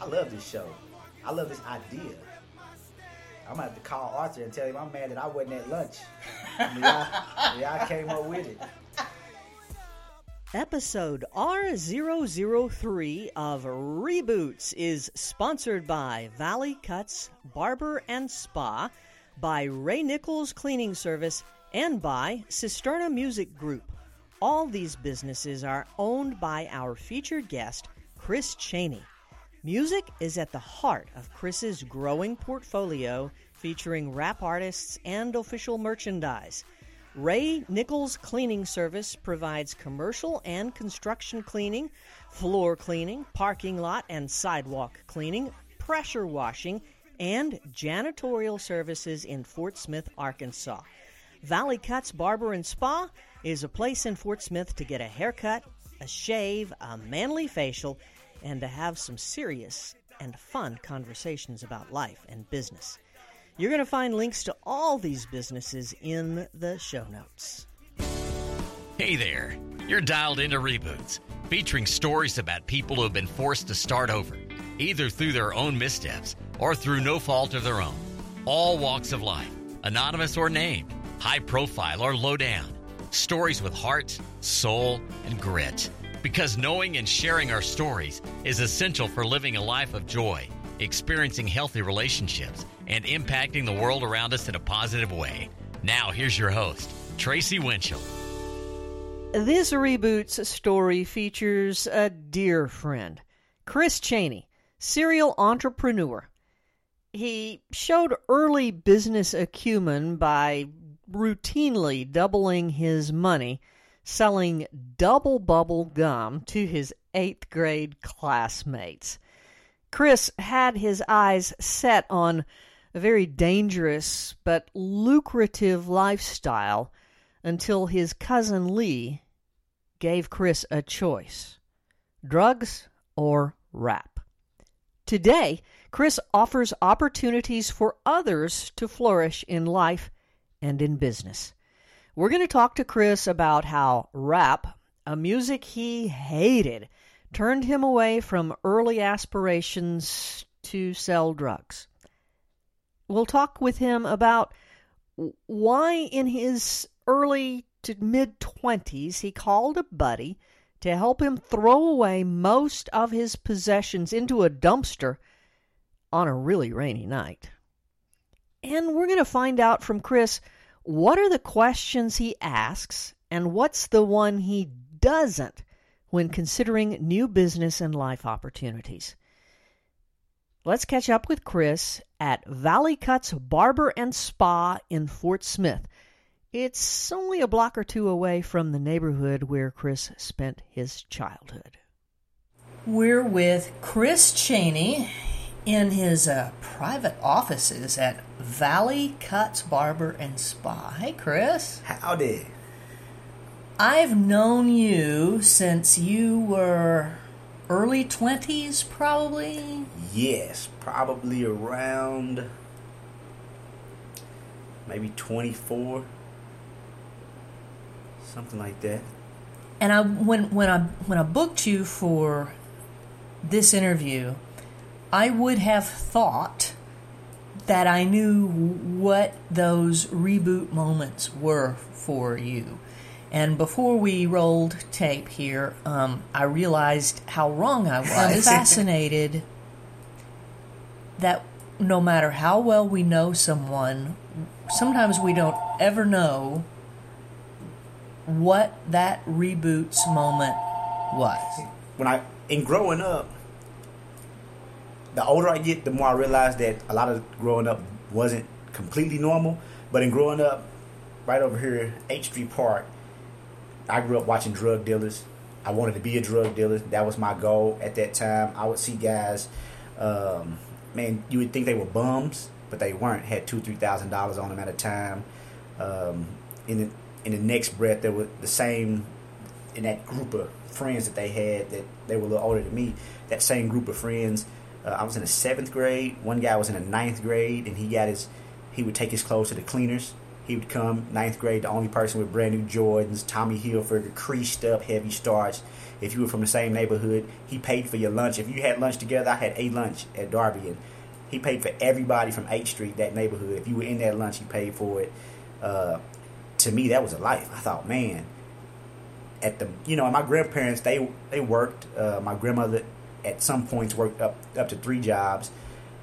I love this show. I love this idea. I'm gonna have to call Arthur and tell him I'm mad that I wasn't at lunch. yeah, I came up with it. Episode R003 of Reboots is sponsored by Valley Cuts Barber and Spa, by Ray Nichols Cleaning Service, and by Cisterna Music Group. All these businesses are owned by our featured guest, Chris Cheney. Music is at the heart of Chris's growing portfolio featuring rap artists and official merchandise. Ray Nichols Cleaning Service provides commercial and construction cleaning, floor cleaning, parking lot and sidewalk cleaning, pressure washing, and janitorial services in Fort Smith, Arkansas. Valley Cuts Barber and Spa is a place in Fort Smith to get a haircut, a shave, a manly facial, and to have some serious and fun conversations about life and business. You're going to find links to all these businesses in the show notes. Hey there. You're dialed into Reboots, featuring stories about people who have been forced to start over, either through their own missteps or through no fault of their own. All walks of life, anonymous or named, high profile or low down. Stories with heart, soul, and grit. Because knowing and sharing our stories is essential for living a life of joy, experiencing healthy relationships, and impacting the world around us in a positive way. Now, here's your host, Tracy Winchell. This Reboots story features a dear friend, Chris Cheney, serial entrepreneur. He showed early business acumen by routinely doubling his money selling double bubble gum to his eighth grade classmates. Chris had his eyes set on a very dangerous but lucrative lifestyle until his cousin Lee gave Chris a choice drugs or rap. Today, Chris offers opportunities for others to flourish in life and in business. We're going to talk to Chris about how rap, a music he hated, turned him away from early aspirations to sell drugs. We'll talk with him about why, in his early to mid 20s, he called a buddy to help him throw away most of his possessions into a dumpster on a really rainy night. And we're going to find out from Chris what are the questions he asks and what's the one he doesn't when considering new business and life opportunities. Let's catch up with Chris at Valley Cuts Barber and Spa in Fort Smith. It's only a block or two away from the neighborhood where Chris spent his childhood. We're with Chris Cheney in his uh, private offices at Valley Cuts Barber and Spa. Hey, Chris. Howdy. I've known you since you were early 20s, probably? Yes, probably around maybe 24. Something like that. And I when when I when I booked you for this interview, I would have thought that I knew what those reboot moments were for you. And before we rolled tape here, um, I realized how wrong I was. I'm fascinated that no matter how well we know someone, sometimes we don't ever know what that reboots moment was. When I, in growing up, the older I get, the more I realize that a lot of growing up wasn't completely normal. But in growing up, right over here, H Street Park, I grew up watching drug dealers. I wanted to be a drug dealer. That was my goal at that time. I would see guys, um, man, you would think they were bums, but they weren't. Had two, three thousand dollars on them at a time. Um, in the in the next breath, there were the same in that group of friends that they had that they were a little older than me. That same group of friends uh, I was in the seventh grade. One guy was in the ninth grade, and he got his. He would take his clothes to the cleaners. He would come ninth grade, the only person with brand new Jordans, Tommy Hilfiger, creased up, heavy starch. If you were from the same neighborhood, he paid for your lunch. If you had lunch together, I had a lunch at Darby, and he paid for everybody from 8th Street, that neighborhood. If you were in that lunch, he paid for it. Uh, to me, that was a life. I thought, man, at the you know, my grandparents they they worked. Uh, my grandmother at some points worked up up to three jobs.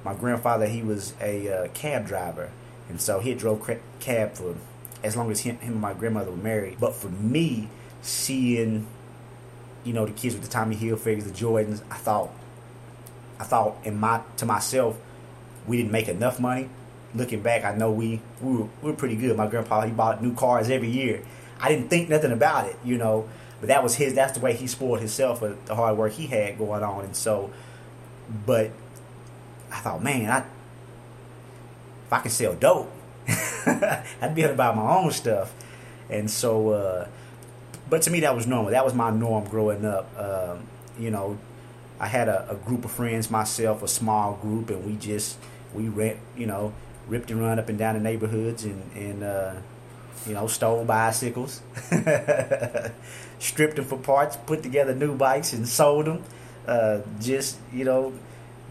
My grandfather he was a uh, cab driver, and so he drove cab for as long as him, him and my grandmother were married. But for me, seeing you know the kids with the Tommy Hilfigers, the Jordans, I thought I thought in my to myself, we didn't make enough money. Looking back, I know we we were, we were pretty good. My grandpa he bought new cars every year. I didn't think nothing about it, you know. But that was his. That's the way he spoiled himself with the hard work he had going on. And so, but I thought, man, I if I could sell dope, I'd be able to buy my own stuff. And so, uh, but to me, that was normal. That was my norm growing up. Um, you know, I had a, a, group of friends, myself, a small group, and we just we rent, you know, ripped and run up and down the neighborhoods and and uh, you know stole bicycles, stripped them for parts, put together new bikes, and sold them. Uh, just you know,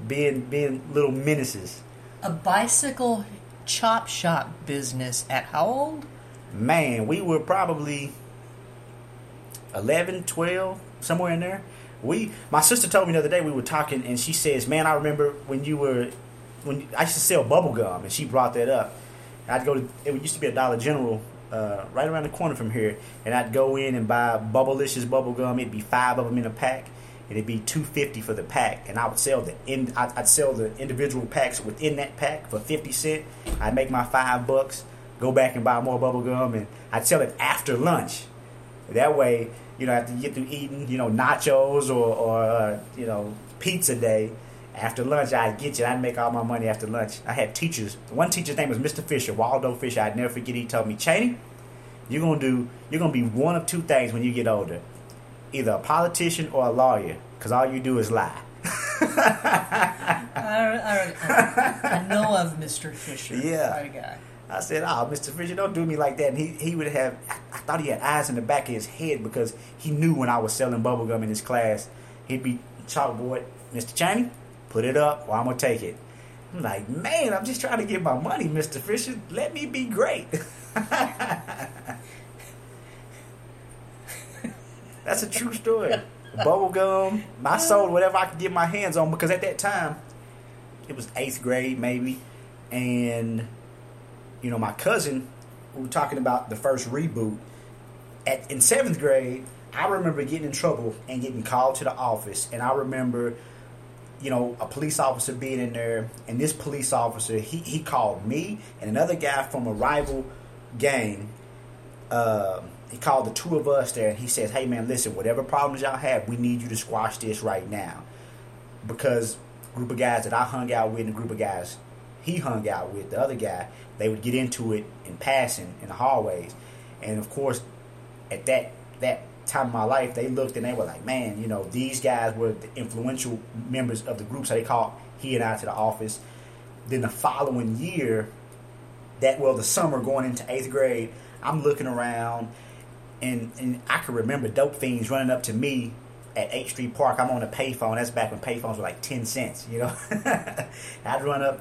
being being little menaces. A bicycle chop shop business at how old? Man, we were probably 11, 12, somewhere in there. We, my sister told me the other day we were talking, and she says, "Man, I remember when you were, when I used to sell bubble gum, and she brought that up. I'd go to, it used to be a Dollar General uh, right around the corner from here, and I'd go in and buy Bubblicious bubble gum. It'd be five of them in a pack, and it'd be two fifty for the pack. And I would sell the in, I'd, sell the individual packs within that pack for fifty cent. I'd make my five bucks, go back and buy more bubble gum, and I'd sell it after lunch. That way, you know, after you get through eating, you know, nachos or, or uh, you know, pizza day after lunch, I'd get you. I'd make all my money after lunch. I had teachers. One teacher's name was Mr. Fisher, Waldo Fisher. I'd never forget. He told me, Cheney, you're gonna do. You're gonna be one of two things when you get older, either a politician or a lawyer, because all you do is lie. I, I, I, know of Mr. Fisher. Yeah. guy. I said, "Oh, Mr. Fisher, don't do me like that." And he, he would have. I thought he had eyes in the back of his head because he knew when I was selling bubblegum in his class, he'd be chalkboard, Mr. Cheney, Put it up, or I'm gonna take it. I'm like, man, I'm just trying to get my money, Mr. Fisher. Let me be great. That's a true story. Bubble gum, I sold whatever I could get my hands on because at that time, it was eighth grade maybe, and you know my cousin, we were talking about the first reboot. At in seventh grade, I remember getting in trouble and getting called to the office, and I remember you know, a police officer being in there, and this police officer, he, he called me and another guy from a rival gang. Uh, he called the two of us there, and he says, "Hey man, listen, whatever problems y'all have, we need you to squash this right now." Because group of guys that I hung out with, and a group of guys he hung out with, the other guy, they would get into it in passing in the hallways, and of course, at that that time of my life, they looked and they were like, man, you know, these guys were the influential members of the group, so they called he and I to the office. Then the following year, that well, the summer going into eighth grade, I'm looking around, and and I can remember dope fiends running up to me at 8th Street Park. I'm on a payphone. That's back when payphones were like 10 cents, you know. I'd run up,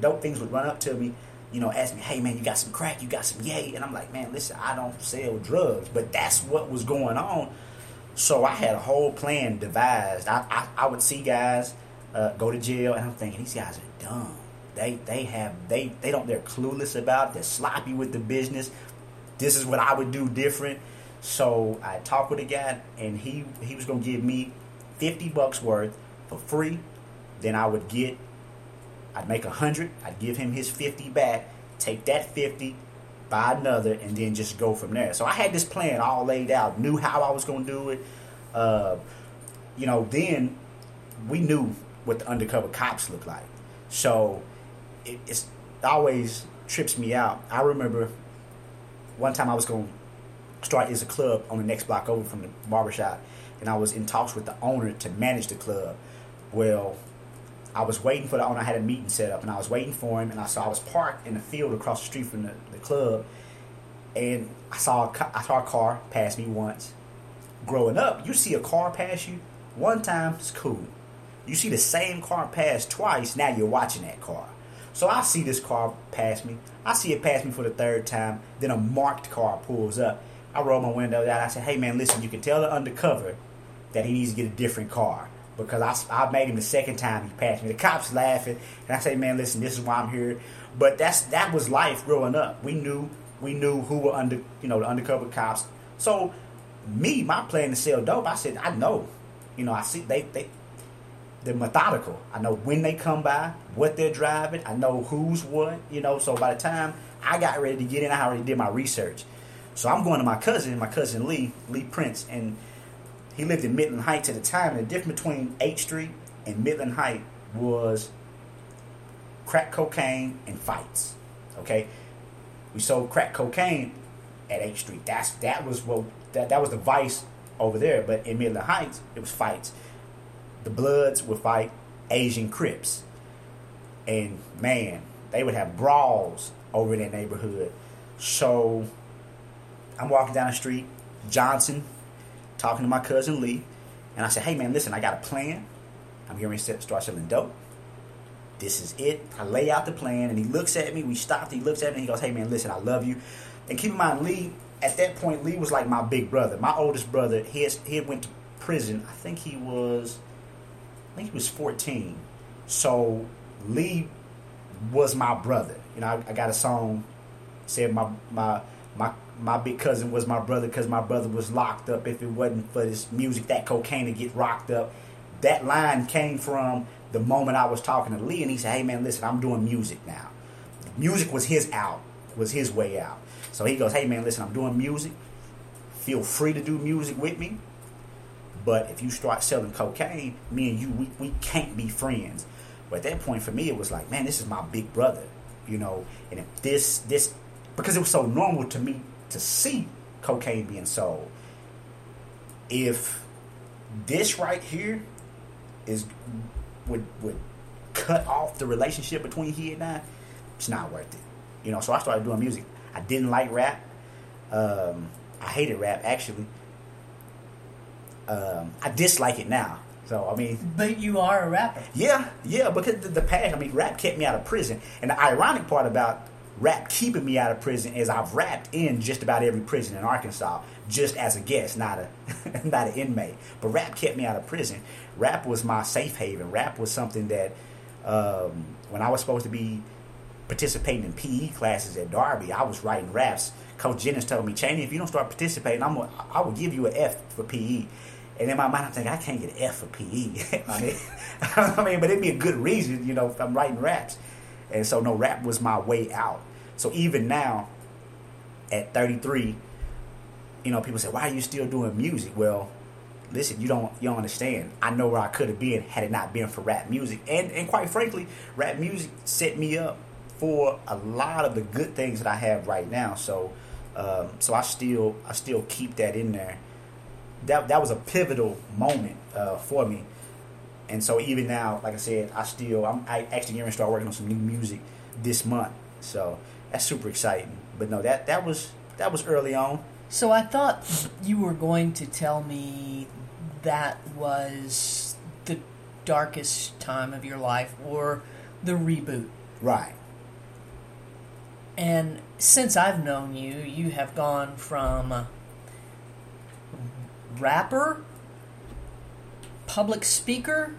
dope things would run up to me you know, ask me, hey man, you got some crack, you got some yay, and I'm like, man, listen, I don't sell drugs, but that's what was going on. So I had a whole plan devised. I I, I would see guys uh, go to jail, and I'm thinking these guys are dumb. They they have they they don't they're clueless about. It. They're sloppy with the business. This is what I would do different. So I talked with a guy, and he he was gonna give me fifty bucks worth for free. Then I would get I'd make a hundred, I'd give him his fifty back, take that fifty, buy another, and then just go from there. So I had this plan all laid out, knew how I was going to do it. Uh, you know, then we knew what the undercover cops looked like. So it it's, always trips me out. I remember one time I was going to start as a club on the next block over from the barbershop, and I was in talks with the owner to manage the club. Well, I was waiting for the owner. I had a meeting set up, and I was waiting for him. And I saw I was parked in the field across the street from the, the club, and I saw a, I saw a car pass me once. Growing up, you see a car pass you one time, it's cool. You see the same car pass twice, now you're watching that car. So I see this car pass me. I see it pass me for the third time. Then a marked car pulls up. I roll my window down. I say, "Hey man, listen, you can tell the undercover that he needs to get a different car because I, I made him the second time he passed me." The cops laughing, and I say, "Man, listen, this is why I'm here." But that's that was life growing up. We knew we knew who were under you know the undercover cops. So me, my plan to sell dope. I said, I know, you know, I see they they they're methodical. I know when they come by, what they're driving. I know who's what, you know. So by the time I got ready to get in, I already did my research. So I'm going to my cousin, my cousin Lee, Lee Prince, and he lived in Midland Heights at the time. And the difference between 8th Street and Midland Heights was crack cocaine and fights. Okay, we sold crack cocaine at 8th Street. That's that was what that that was the vice over there. But in Midland Heights, it was fights the Bloods would fight Asian Crips. And man, they would have brawls over in that neighborhood. So I'm walking down the street, Johnson, talking to my cousin Lee, and I said, Hey man, listen, I got a plan. I'm going to start selling dope. This is it. I lay out the plan, and he looks at me. We stopped. He looks at me. And he goes, "Hey man, listen, I love you." And keep in mind, Lee. At that point, Lee was like my big brother, my oldest brother. He has, he went to prison. I think he was I think he was 14. So Lee was my brother. You know, I, I got a song said my my my my big cousin was my brother because my brother was locked up. If it wasn't for this music, that cocaine to get rocked up. That line came from the moment I was talking to Lee, and he said, "Hey man, listen, I'm doing music now. Music was his out, was his way out. So he goes, "Hey man, listen, I'm doing music. Feel free to do music with me. But if you start selling cocaine, me and you, we, we can't be friends. But at that point, for me, it was like, man, this is my big brother, you know. And if this, this, because it was so normal to me to see cocaine being sold. If this right here is would would cut off the relationship between he and I, it's not worth it. You know, so I started doing music. I didn't like rap. Um, I hated rap actually um, I dislike it now. So I mean, but you are a rapper. Yeah, yeah. Because the, the past, I mean, rap kept me out of prison, and the ironic part about rap keeping me out of prison is I've rapped in just about every prison in Arkansas, just as a guest, not a not an inmate. But rap kept me out of prison. Rap was my safe haven. Rap was something that um, when I was supposed to be participating in PE classes at Darby, I was writing raps. Coach Jennings told me, Cheney, if you don't start participating, I'm gonna, I will give you an F for PE. And in my mind, I'm thinking, I can't get an F for PE. I mean, I mean, but it'd be a good reason, you know, if I'm writing raps. And so, no, rap was my way out. So even now, at 33, you know, people say, why are you still doing music? Well, listen, you don't you don't understand. I know where I could have been had it not been for rap music. And and quite frankly, rap music set me up for a lot of the good things that I have right now. So um, so I still I still keep that in there that that was a pivotal moment uh, for me. And so even now, like I said, I still I'm I actually going to start working on some new music this month. So that's super exciting. But no, that that was that was early on. So I thought you were going to tell me that was the darkest time of your life or the reboot. Right. And since I've known you, you have gone from rapper, public speaker,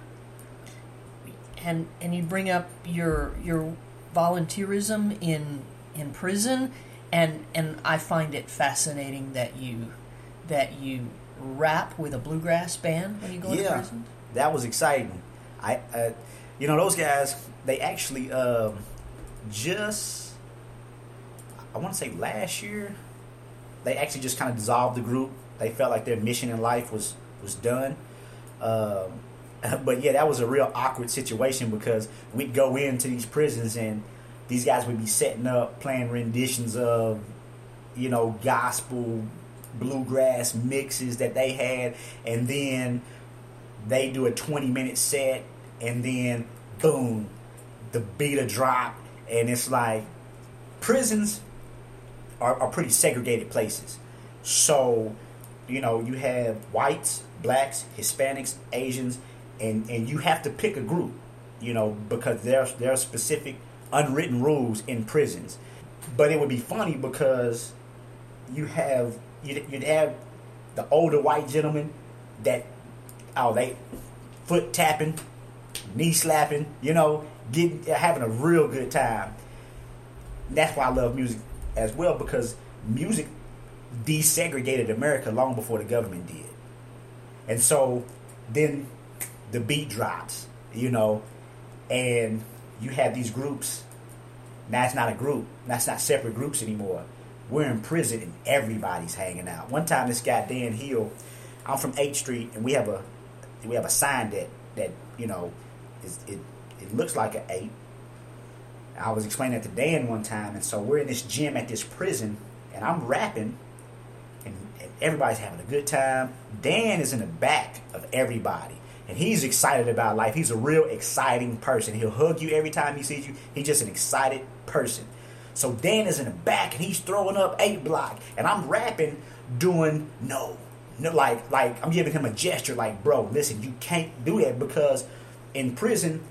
and and you bring up your your volunteerism in in prison, and and I find it fascinating that you that you rap with a bluegrass band when you go yeah, to prison. That was exciting. I, uh, you know, those guys they actually um, just I want to say last year they actually just kind of dissolved the group they felt like their mission in life was was done. Um, but yeah, that was a real awkward situation because we'd go into these prisons and these guys would be setting up, playing renditions of, you know, gospel, bluegrass mixes that they had, and then they do a 20 minute set, and then boom, the beat a drop, and it's like prisons are, are pretty segregated places. So, you know, you have whites, blacks, Hispanics, Asians, and and you have to pick a group, you know, because there's there are specific unwritten rules in prisons. But it would be funny because you have you'd, you'd have the older white gentlemen that oh they foot tapping, knee slapping, you know, getting having a real good time. That's why I love music as well because music desegregated America long before the government did. And so then the beat drops, you know, and you have these groups. Now it's not a group. That's not separate groups anymore. We're in prison and everybody's hanging out. One time, this guy Dan Hill, I'm from 8th Street, and we have a we have a sign that that you know is, it it looks like an eight. I was explaining that to Dan one time, and so we're in this gym at this prison, and I'm rapping, and, and everybody's having a good time. Dan is in the back of everybody and he's excited about life. He's a real exciting person. He'll hug you every time he sees you. He's just an excited person. So Dan is in the back and he's throwing up eight block, and I'm rapping, doing no, no, like like I'm giving him a gesture, like bro, listen, you can't do that because in prison,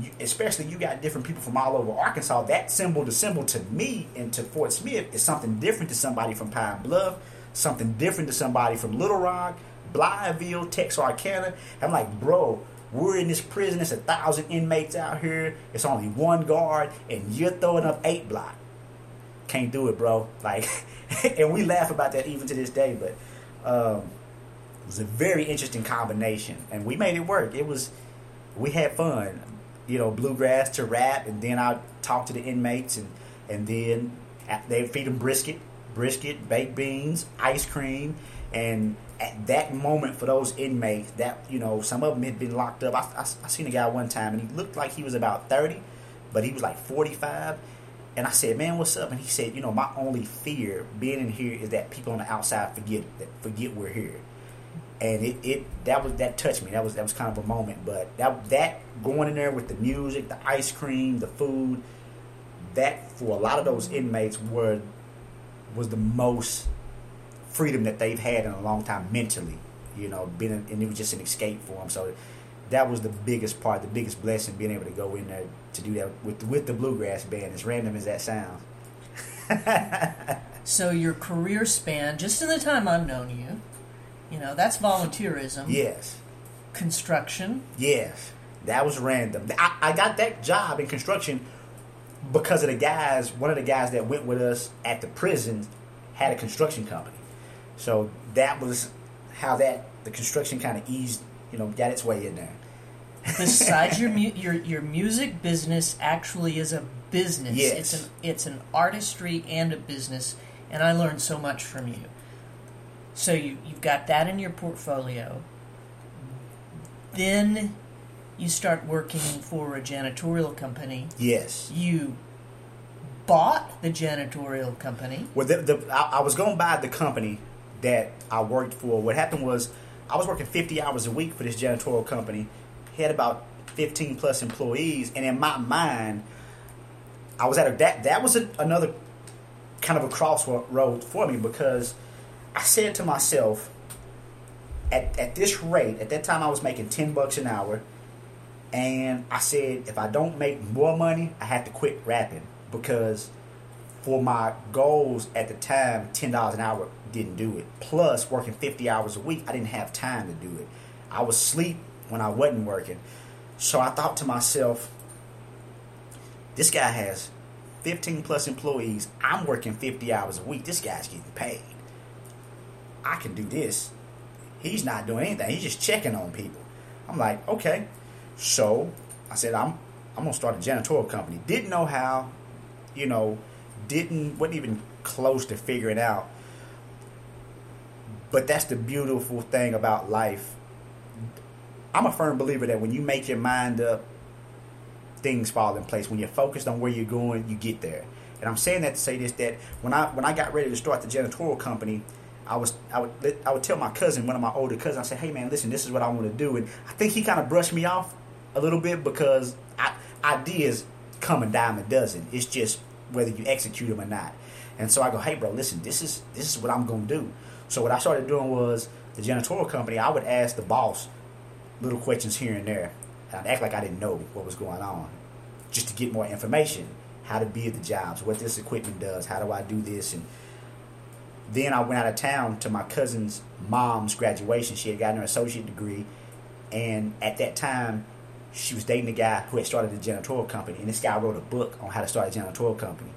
you, especially you got different people from all over Arkansas. That symbol, the symbol to me and to Fort Smith is something different to somebody from Pine Bluff, something different to somebody from Little Rock, Blytheville, Texarkana. I'm like, bro, we're in this prison. It's a thousand inmates out here. It's only one guard, and you're throwing up eight block. Can't do it, bro. Like, and we laugh about that even to this day. But um, it was a very interesting combination, and we made it work. It was, we had fun. You know, bluegrass to rap, and then I talk to the inmates, and and then they feed them brisket, brisket, baked beans, ice cream, and at that moment for those inmates, that you know, some of them had been locked up. I, I, I seen a guy one time, and he looked like he was about thirty, but he was like forty-five. And I said, "Man, what's up?" And he said, "You know, my only fear being in here is that people on the outside forget that forget we're here." And it, it that was that touched me. That was that was kind of a moment. But that that going in there with the music, the ice cream, the food, that for a lot of those inmates were was the most freedom that they've had in a long time mentally. You know, being and it was just an escape for them. So that was the biggest part, the biggest blessing, being able to go in there to do that with with the bluegrass band. As random as that sounds. so your career span, just in the time I've known you, you know, that's volunteerism. Yes. Construction. Yes. That was random. I, I got that job in construction because of the guys. One of the guys that went with us at the prison had a construction company. So that was how that the construction kind of eased, you know, got its way in there. Besides your mu- your your music business actually is a business. Yes. It's an it's an artistry and a business, and I learned so much from you. So you you've got that in your portfolio. Then you start working for a janitorial company. Yes. You bought the janitorial company. Well, the, the I, I was going to buy the company that I worked for. What happened was I was working 50 hours a week for this janitorial company. Had about 15 plus employees, and in my mind, I was at a that that was a, another kind of a crossroad for me because I said to myself, at at this rate, at that time I was making 10 bucks an hour, and I said if I don't make more money, I have to quit rapping because for my goals at the time, ten dollars an hour didn't do it. Plus, working fifty hours a week, I didn't have time to do it. I was asleep when I wasn't working. So I thought to myself, this guy has 15 plus employees. I'm working 50 hours a week. This guy's getting paid. I can do this. He's not doing anything. He's just checking on people. I'm like, okay. So I said, I'm I'm gonna start a janitorial company. Didn't know how, you know, didn't wasn't even close to figuring out. But that's the beautiful thing about life. I'm a firm believer that when you make your mind up, things fall in place. When you're focused on where you're going, you get there. And I'm saying that to say this: that when I when I got ready to start the janitorial company, I was I would I would tell my cousin, one of my older cousins, I said, "Hey man, listen, this is what I want to do." And I think he kind of brushed me off a little bit because I, ideas come a dime a dozen. It's just whether you execute them or not. And so I go, hey, bro, listen, this is this is what I'm gonna do. So what I started doing was the janitorial company. I would ask the boss little questions here and there. I'd act like I didn't know what was going on, just to get more information, how to be at the jobs, what this equipment does, how do I do this, and then I went out of town to my cousin's mom's graduation. She had gotten her associate degree, and at that time, she was dating a guy who had started a janitorial company, and this guy wrote a book on how to start a janitorial company.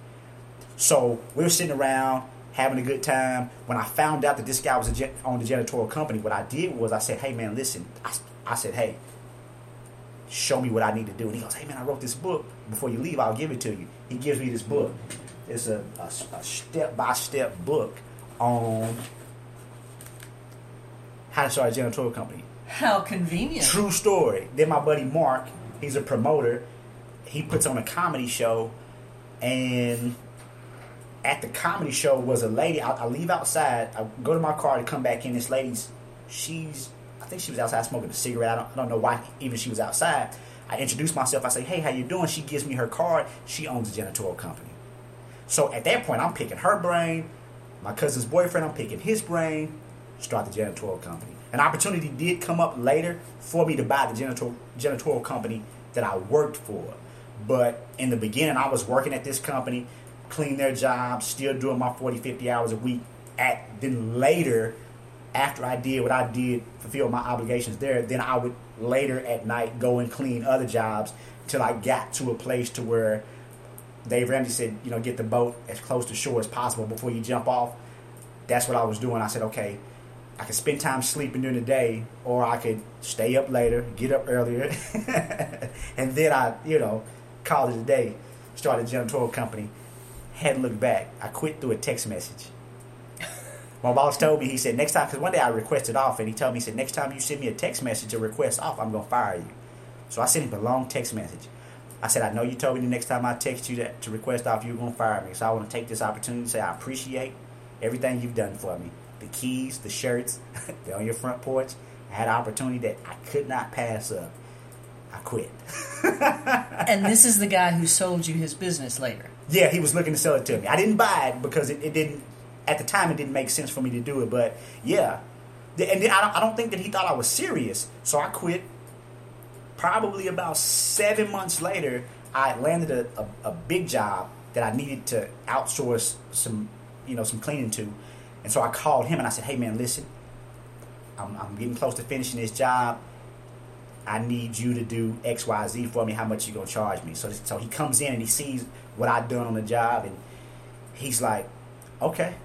So we were sitting around having a good time. When I found out that this guy was a, on the janitorial company, what I did was I said, "Hey man, listen," I, I said, "Hey." Show me what I need to do. And he goes, Hey man, I wrote this book. Before you leave, I'll give it to you. He gives me this book. It's a, a, a step by step book on how to start a janitorial company. How convenient. True story. Then my buddy Mark, he's a promoter. He puts on a comedy show, and at the comedy show was a lady. I, I leave outside. I go to my car to come back in. This lady's, she's, I think she was outside smoking a cigarette. I don't, I don't know why even she was outside. I introduce myself. I say, "Hey, how you doing?" She gives me her card. She owns a janitorial company. So at that point, I'm picking her brain. My cousin's boyfriend, I'm picking his brain. Start the janitorial company. An opportunity did come up later for me to buy the janitor, janitorial company that I worked for. But in the beginning, I was working at this company, clean their jobs, still doing my 40, 50 hours a week. At then later, after I did what I did, fulfill my obligations there, then I would later at night go and clean other jobs till I got to a place to where Dave Ramsey said, you know, get the boat as close to shore as possible before you jump off. That's what I was doing. I said, okay, I could spend time sleeping during the day, or I could stay up later, get up earlier, and then I, you know, call it a day. Started a janitorial company. Hadn't looked back. I quit through a text message. My boss told me, he said, next time, because one day I requested off, and he told me, he said, next time you send me a text message or request off, I'm going to fire you. So I sent him a long text message. I said, I know you told me the next time I text you that to request off, you're going to fire me. So I want to take this opportunity to say I appreciate everything you've done for me. The keys, the shirts, they're on your front porch. I had an opportunity that I could not pass up. I quit. and this is the guy who sold you his business later. Yeah, he was looking to sell it to me. I didn't buy it because it, it didn't, at the time, it didn't make sense for me to do it. But yeah. And I don't, I don't think that he thought I was serious. So I quit probably about seven months later, I landed a, a, a, big job that I needed to outsource some, you know, some cleaning to. And so I called him and I said, hey man, listen, I'm, I'm getting close to finishing this job. I need you to do X, Y, Z for me. How much you gonna charge me? So, so he comes in and he sees what I've done on the job, and he's like, "Okay,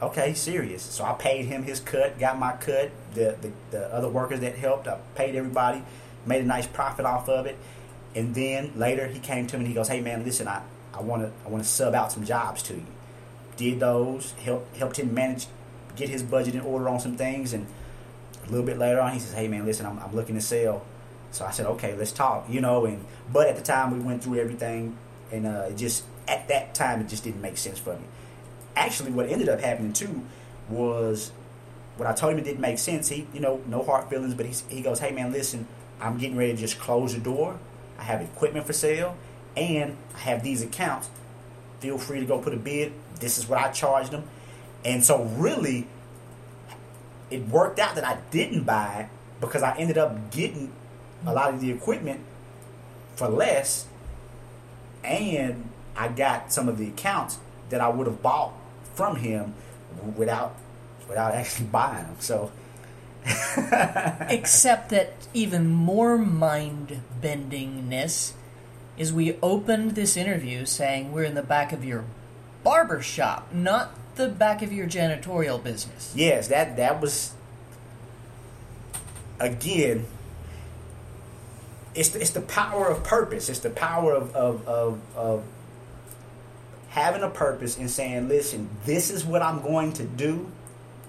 okay, he's serious." So I paid him his cut, got my cut. The, the the other workers that helped, I paid everybody made a nice profit off of it. And then later he came to me and he goes, "Hey man, listen, I I want to I want to sub out some jobs to you." Did those help helped him manage get his budget in order on some things, and a little bit later on he says, "Hey man, listen, I'm, I'm looking to sell." So I said, "Okay, let's talk." You know, and but at the time we went through everything, and uh, it just at that time it just didn't make sense for me. Actually, what ended up happening too was when I told him it didn't make sense. He, you know, no hard feelings, but he he goes, "Hey man, listen." I'm getting ready to just close the door. I have equipment for sale, and I have these accounts. Feel free to go put a bid. This is what I charged them. And so, really, it worked out that I didn't buy it because I ended up getting a lot of the equipment for less, and I got some of the accounts that I would have bought from him without without actually buying them. So Except that even more mind bendingness is we opened this interview saying we're in the back of your barber shop, not the back of your janitorial business. Yes, that that was again it's the, it's the power of purpose. It's the power of, of, of, of having a purpose and saying, listen, this is what I'm going to do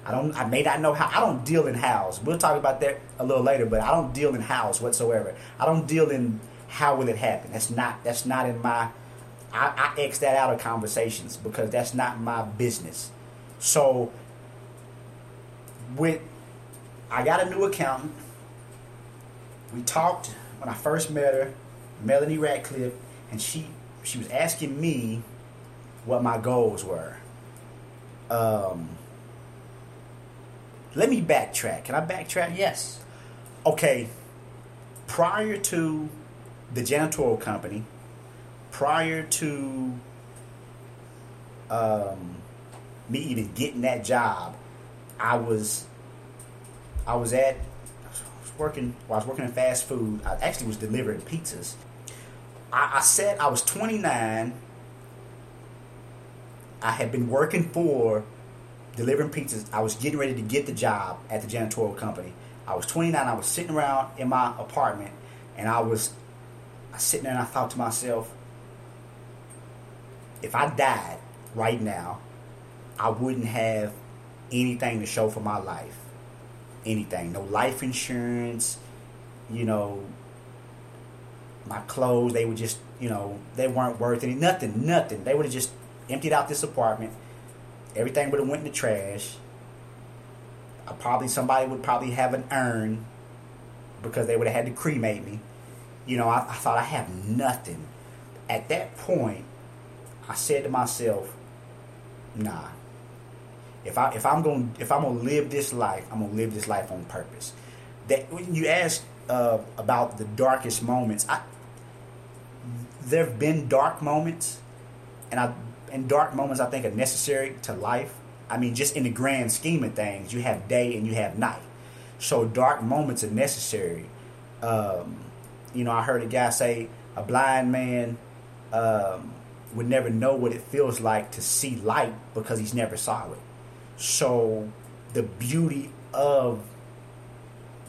I don't. I may not know how. I don't deal in house. We'll talk about that a little later. But I don't deal in house whatsoever. I don't deal in how will it happen. That's not. That's not in my. I, I X that out of conversations because that's not my business. So, with I got a new accountant. We talked when I first met her, Melanie Ratcliffe, and she she was asking me what my goals were. Um, let me backtrack. Can I backtrack? Yes. Okay. Prior to the janitorial company, prior to um, me even getting that job, I was I was at working well, I was working in fast food. I actually was delivering pizzas. I, I said I was 29. I had been working for delivering pizzas. I was getting ready to get the job at the janitorial company. I was 29. I was sitting around in my apartment, and I was I sitting there and I thought to myself, if I died right now, I wouldn't have anything to show for my life. Anything. No life insurance, you know, my clothes, they were just, you know, they weren't worth any nothing, nothing. They would have just emptied out this apartment. Everything would have went in the trash. I probably somebody would probably have an urn because they would have had to cremate me. You know, I, I thought I have nothing. At that point, I said to myself, nah. If I if I'm going if I'm gonna live this life, I'm gonna live this life on purpose. That when you ask uh, about the darkest moments, I there've been dark moments, and I and dark moments I think are necessary to life. I mean, just in the grand scheme of things, you have day and you have night. So dark moments are necessary. Um, you know, I heard a guy say a blind man um, would never know what it feels like to see light because he's never saw it. So the beauty of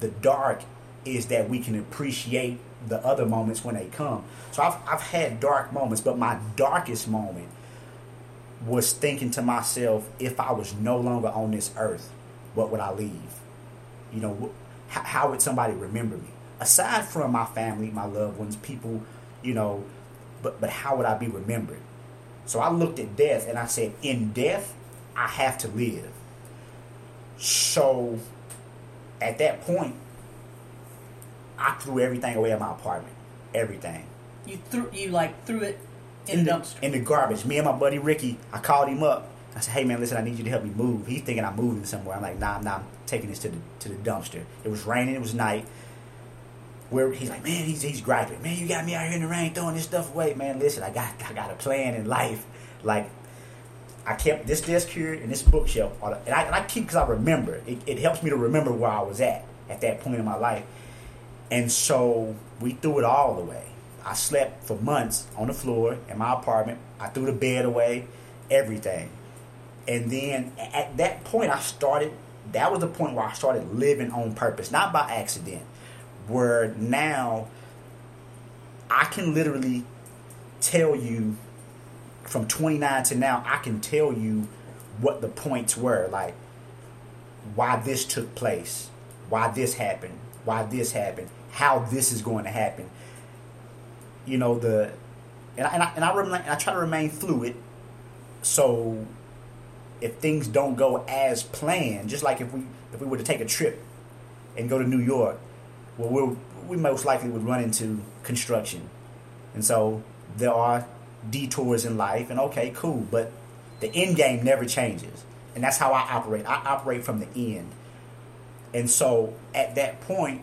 the dark is that we can appreciate the other moments when they come. So I've, I've had dark moments, but my darkest moment was thinking to myself, if I was no longer on this earth, what would I leave? You know, how, how would somebody remember me? Aside from my family, my loved ones, people, you know, but but how would I be remembered? So I looked at death and I said, in death, I have to live. So at that point, I threw everything away in my apartment. Everything. You threw you like threw it in, in the dumpster. in the garbage. Me and my buddy Ricky, I called him up. I said, "Hey man, listen, I need you to help me move." He's thinking I'm moving somewhere. I'm like, "Nah, nah, I'm taking this to the to the dumpster." It was raining. It was night. Where he's like, "Man, he's he's griping. Man, you got me out here in the rain throwing this stuff away, man. Listen, I got I got a plan in life. Like, I kept this desk here and this bookshelf, and I, and I keep because I remember. It, it helps me to remember where I was at at that point in my life. And so we threw it all away. I slept for months on the floor in my apartment. I threw the bed away, everything. And then at that point, I started, that was the point where I started living on purpose, not by accident. Where now I can literally tell you from 29 to now, I can tell you what the points were. Like, why this took place, why this happened, why this happened, how this is going to happen. You know the, and I and I, and I, remain, I try to remain fluid, so if things don't go as planned, just like if we if we were to take a trip and go to New York, well, we'll, we most likely would run into construction, and so there are detours in life, and okay, cool, but the end game never changes, and that's how I operate. I operate from the end. And so at that point,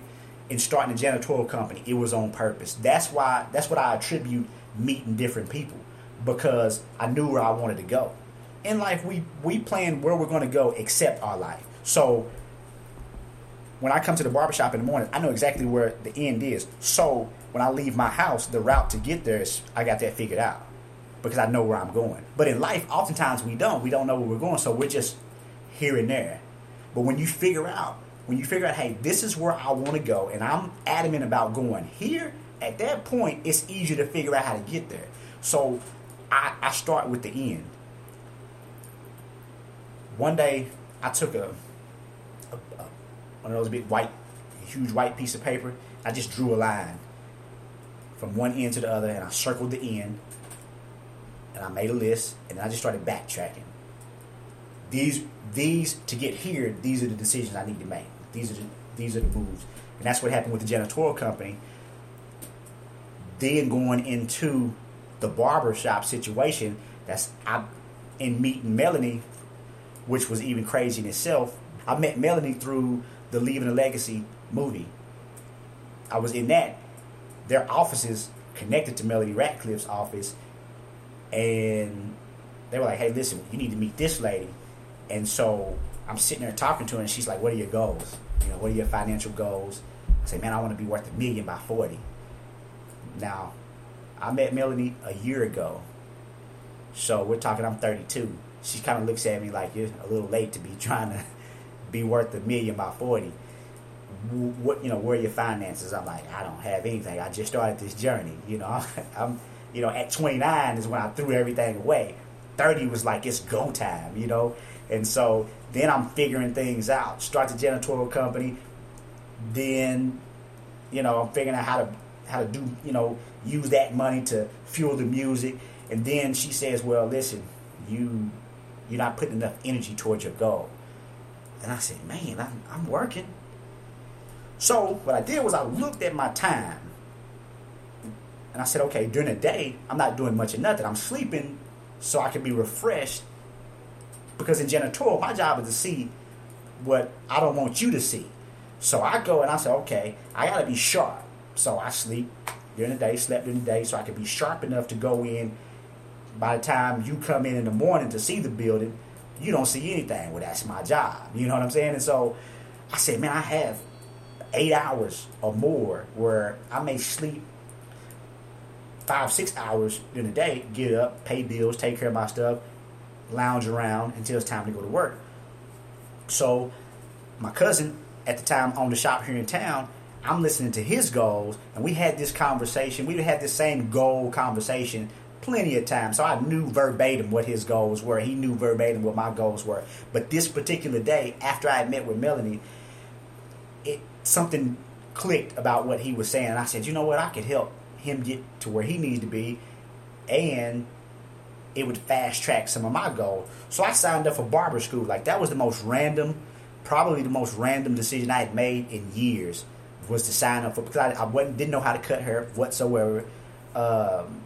in starting a janitorial company, it was on purpose. That's why that's what I attribute meeting different people because I knew where I wanted to go. In life, we we plan where we're going to go except our life. So when I come to the barbershop in the morning, I know exactly where the end is. So when I leave my house, the route to get there is I got that figured out because I know where I'm going. But in life, oftentimes we don't. We don't know where we're going, so we're just here and there. But when you figure out, when you figure out, hey, this is where I want to go, and I'm adamant about going here, at that point, it's easier to figure out how to get there. So I, I start with the end. One day, I took a, a, a one of those big white, huge white piece of paper. I just drew a line from one end to the other, and I circled the end, and I made a list, and then I just started backtracking. These these to get here, these are the decisions I need to make. These are the these are the moves, and that's what happened with the janitorial company. Then going into the barber shop situation, that's I in meeting Melanie. which was even crazy in itself. I met Melanie through the Leaving a Legacy movie. I was in that. Their offices connected to Melody Ratcliffe's office, and they were like, "Hey, listen, you need to meet this lady." And so I'm sitting there talking to her, and she's like, "What are your goals? You know, what are your financial goals?" I say, "Man, I want to be worth a million by 40." Now, I met Melanie a year ago, so we're talking. I'm 32. She kind of looks at me like you're a little late to be trying to be worth a million by 40 what you know where are your finances i'm like i don't have anything i just started this journey you know i'm you know at 29 is when i threw everything away. 30 was like it's go time you know? And so then i'm figuring things out. Start the janitorial company. Then you know i'm figuring out how to how to do you know use that money to fuel the music. And then she says well listen you you're not putting enough energy towards your goal. And i said man i'm, I'm working. So what I did was I looked at my time and I said, okay, during the day, I'm not doing much of nothing. I'm sleeping so I can be refreshed. Because in janitorial, my job is to see what I don't want you to see. So I go and I say, okay, I gotta be sharp. So I sleep during the day, slept during the day, so I can be sharp enough to go in. By the time you come in in the morning to see the building, you don't see anything. Well, that's my job. You know what I'm saying? And so I said, man, I have eight hours or more where I may sleep five, six hours during the day, get up, pay bills, take care of my stuff, lounge around until it's time to go to work. So my cousin at the time owned a shop here in town. I'm listening to his goals, and we had this conversation. We had this same goal conversation plenty of times. So I knew verbatim what his goals were. He knew verbatim what my goals were. But this particular day, after I had met with Melanie, it something clicked about what he was saying. I said, you know what, I could help him get to where he needs to be, and it would fast track some of my goals. So I signed up for barber school. Like that was the most random, probably the most random decision I had made in years was to sign up for because I, I wasn't, didn't know how to cut hair whatsoever. Um,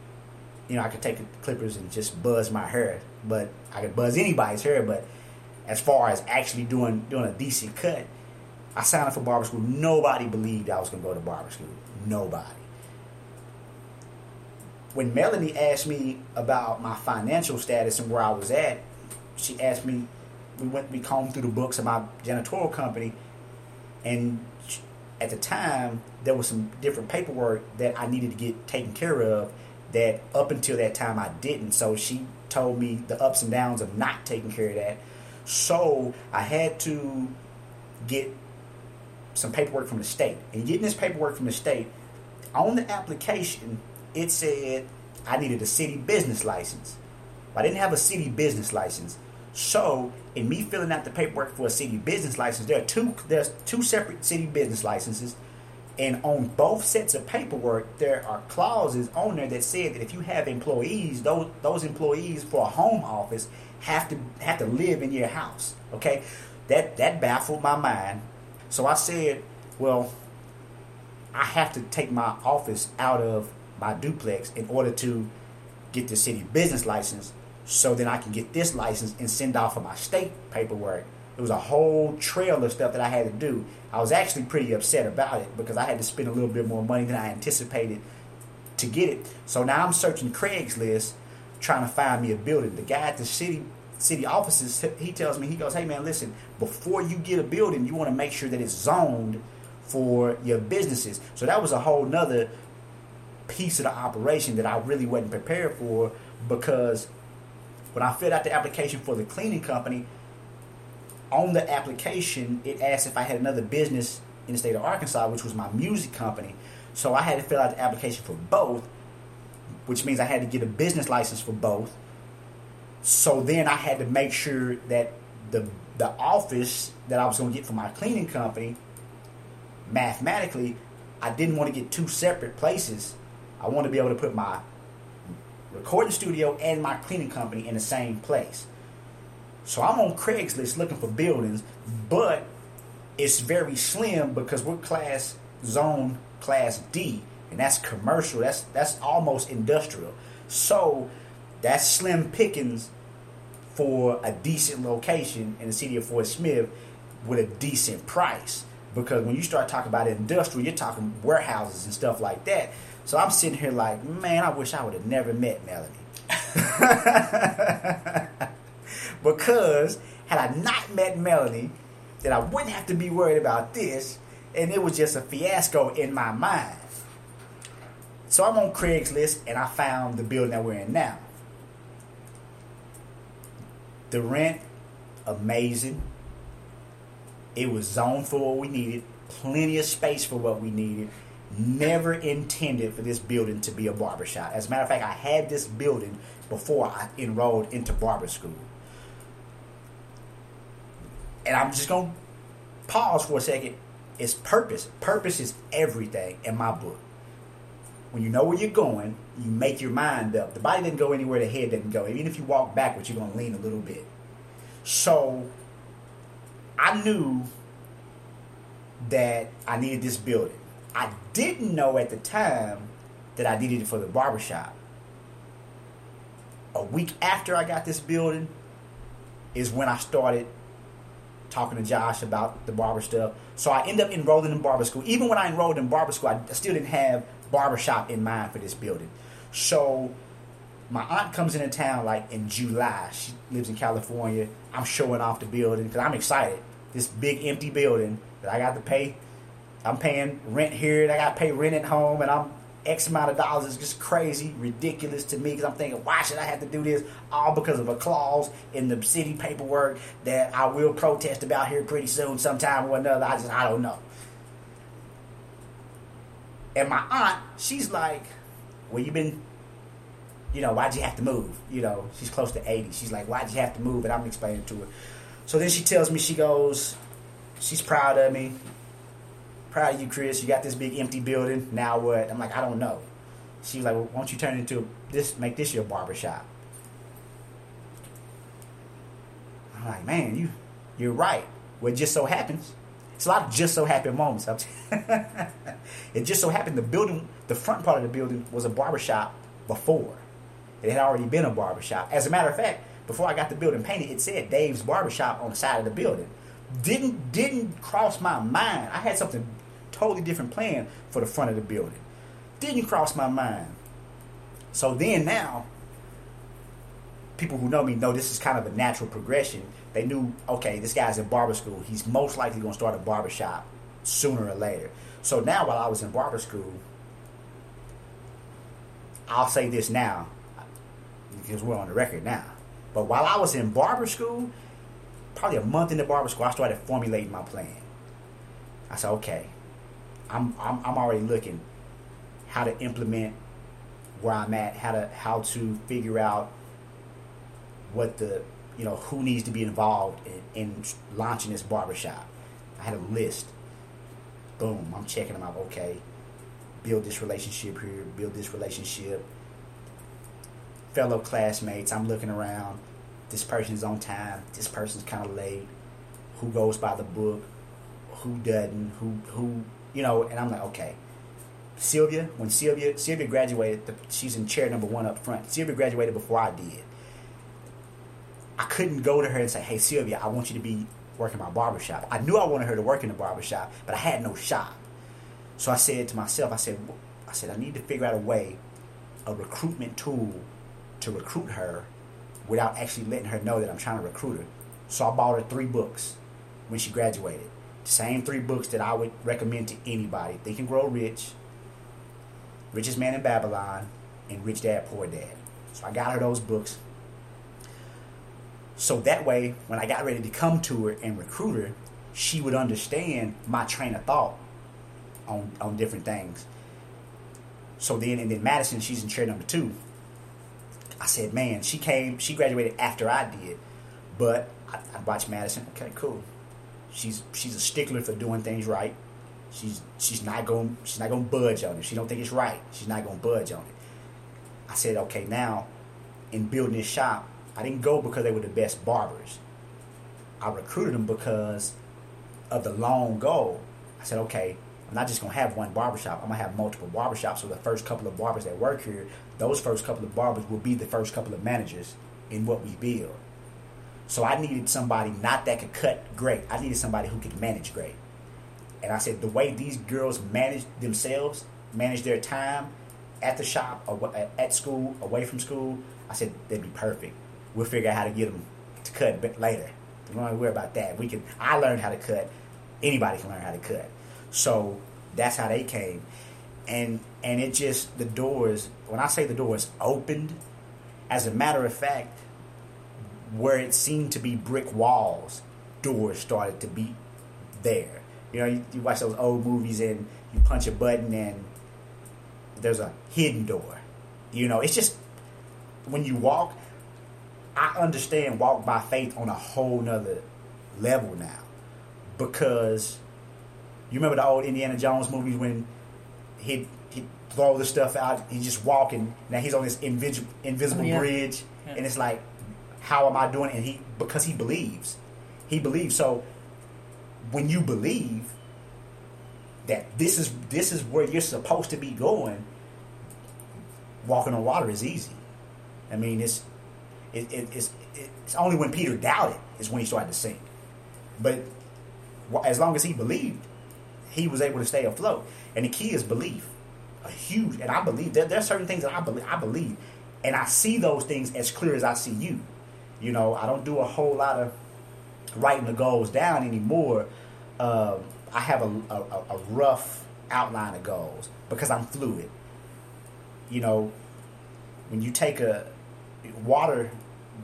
you know, I could take clippers and just buzz my hair, but I could buzz anybody's hair. But as far as actually doing doing a decent cut, I signed up for barber school. Nobody believed I was going to go to barber school. Nobody. When Melanie asked me about my financial status and where I was at, she asked me. We went. We combed through the books of my janitorial company, and at the time there was some different paperwork that I needed to get taken care of. That up until that time I didn't. So she told me the ups and downs of not taking care of that. So I had to get some paperwork from the state. And getting this paperwork from the state, on the application, it said I needed a city business license. I didn't have a city business license. So, in me filling out the paperwork for a city business license, there are two there's two separate city business licenses. And on both sets of paperwork, there are clauses on there that said that if you have employees, those those employees for a home office have to have to live in your house. Okay, that that baffled my mind so I said, well, I have to take my office out of my duplex in order to get the city business license so then I can get this license and send off for my state paperwork. It was a whole trail of stuff that I had to do. I was actually pretty upset about it because I had to spend a little bit more money than I anticipated to get it. So now I'm searching Craigslist trying to find me a building. The guy at the city city offices, he tells me, he goes, hey man, listen, before you get a building, you want to make sure that it's zoned for your businesses. So that was a whole nother piece of the operation that I really wasn't prepared for because when I filled out the application for the cleaning company, on the application, it asked if I had another business in the state of Arkansas, which was my music company. So I had to fill out the application for both, which means I had to get a business license for both so then I had to make sure that the the office that I was going to get for my cleaning company, mathematically, I didn't want to get two separate places. I want to be able to put my recording studio and my cleaning company in the same place. So I'm on Craigslist looking for buildings, but it's very slim because we're class zone class D, and that's commercial. That's that's almost industrial. So that's slim pickings for a decent location in the city of Fort Smith with a decent price. Because when you start talking about industrial, you're talking warehouses and stuff like that. So I'm sitting here like, man, I wish I would have never met Melanie. because had I not met Melanie, then I wouldn't have to be worried about this, and it was just a fiasco in my mind. So I'm on Craigslist and I found the building that we're in now. The rent, amazing. It was zoned for what we needed, plenty of space for what we needed. Never intended for this building to be a barbershop. As a matter of fact, I had this building before I enrolled into barber school. And I'm just going to pause for a second. It's purpose. Purpose is everything in my book. When you know where you're going, you make your mind up. The body doesn't go anywhere, the head doesn't go. Even if you walk backwards, you're going to lean a little bit. So I knew that I needed this building. I didn't know at the time that I needed it for the barbershop. A week after I got this building is when I started talking to Josh about the barber stuff. So I ended up enrolling in barber school. Even when I enrolled in barber school, I still didn't have barbershop in mind for this building. So my aunt comes into town like in July. She lives in California. I'm showing off the building because I'm excited. This big empty building that I got to pay. I'm paying rent here. And I got to pay rent at home, and I'm X amount of dollars is just crazy, ridiculous to me because I'm thinking, why should I have to do this? All because of a clause in the city paperwork that I will protest about here pretty soon, sometime or another. I just, I don't know. And my aunt, she's like, well, you've been, you know, why'd you have to move? You know, she's close to 80. She's like, why'd you have to move? And I'm explaining to her. So then she tells me, she goes, she's proud of me. Proud of you, Chris. You got this big empty building. Now what? I'm like, I don't know. She's like, well, why don't you turn it into this, make this your barbershop? I'm like, man, you, you're right. Well, it just so happens. It's a lot of just so happen moments. it just so happened the building, the front part of the building was a barbershop before. It had already been a barbershop. As a matter of fact, before I got the building painted, it said Dave's Barbershop on the side of the building. Didn't didn't cross my mind. I had something totally different plan for the front of the building. Didn't cross my mind. So then now, people who know me know this is kind of a natural progression. They knew, okay, this guy's in barber school. He's most likely going to start a barber shop sooner or later. So now, while I was in barber school, I'll say this now because we're on the record now. But while I was in barber school, probably a month into barber school, I started formulating my plan. I said, okay, I'm, I'm, I'm already looking how to implement where I'm at, how to how to figure out what the you know who needs to be involved in, in launching this barbershop. I had a list. Boom, I'm checking them out. Okay, build this relationship here, build this relationship. Fellow classmates, I'm looking around. This person's on time. This person's kind of late. Who goes by the book? Who doesn't? Who who you know? And I'm like, okay. Sylvia, when Sylvia Sylvia graduated, the, she's in chair number one up front. Sylvia graduated before I did. I couldn't go to her and say, "Hey Sylvia, I want you to be working my barbershop." I knew I wanted her to work in the barbershop, but I had no shop. So I said to myself, I said, I said I need to figure out a way, a recruitment tool, to recruit her, without actually letting her know that I'm trying to recruit her. So I bought her three books when she graduated. Same three books that I would recommend to anybody: Think and Grow Rich, Richest Man in Babylon, and Rich Dad Poor Dad. So I got her those books. So that way, when I got ready to come to her and recruit her, she would understand my train of thought on on different things. So then, and then Madison, she's in chair number two. I said, man, she came, she graduated after I did, but I, I watched Madison. Okay, cool. She's she's a stickler for doing things right. She's she's not going she's not going to budge on it. She don't think it's right. She's not going to budge on it. I said, okay, now in building this shop, I didn't go because they were the best barbers. I recruited them because of the long goal. I said, okay, I'm not just gonna have one barbershop. I'm gonna have multiple barbershops. So the first couple of barbers that work here, those first couple of barbers will be the first couple of managers in what we build. So I needed somebody not that could cut great. I needed somebody who could manage great. And I said the way these girls manage themselves, manage their time at the shop, or at school, away from school, I said they'd be perfect. We'll figure out how to get them to cut later. We don't worry about that. We can. I learned how to cut. Anybody can learn how to cut. So that's how they came, and and it just the doors. When I say the doors opened, as a matter of fact, where it seemed to be brick walls, doors started to be there. You know, you, you watch those old movies and you punch a button and there's a hidden door. You know, it's just when you walk, I understand walk by faith on a whole nother level now. Because you remember the old Indiana Jones movies when he'd, he'd throw the stuff out, he's just walking, now he's on this invisible, invisible oh, yeah. bridge, yeah. and it's like, how am I doing? And he, because he believes. He believes. So when you believe that this is this is where you're supposed to be going, walking on water is easy. I mean, it's it, it, it's it's only when Peter doubted is when he started to sink. But as long as he believed, he was able to stay afloat. And the key is belief. A huge, and I believe there, there are certain things that I believe, I believe, and I see those things as clear as I see you. You know, I don't do a whole lot of writing the goals down anymore. Uh, I have a, a, a rough outline of goals because I'm fluid. You know, when you take a water,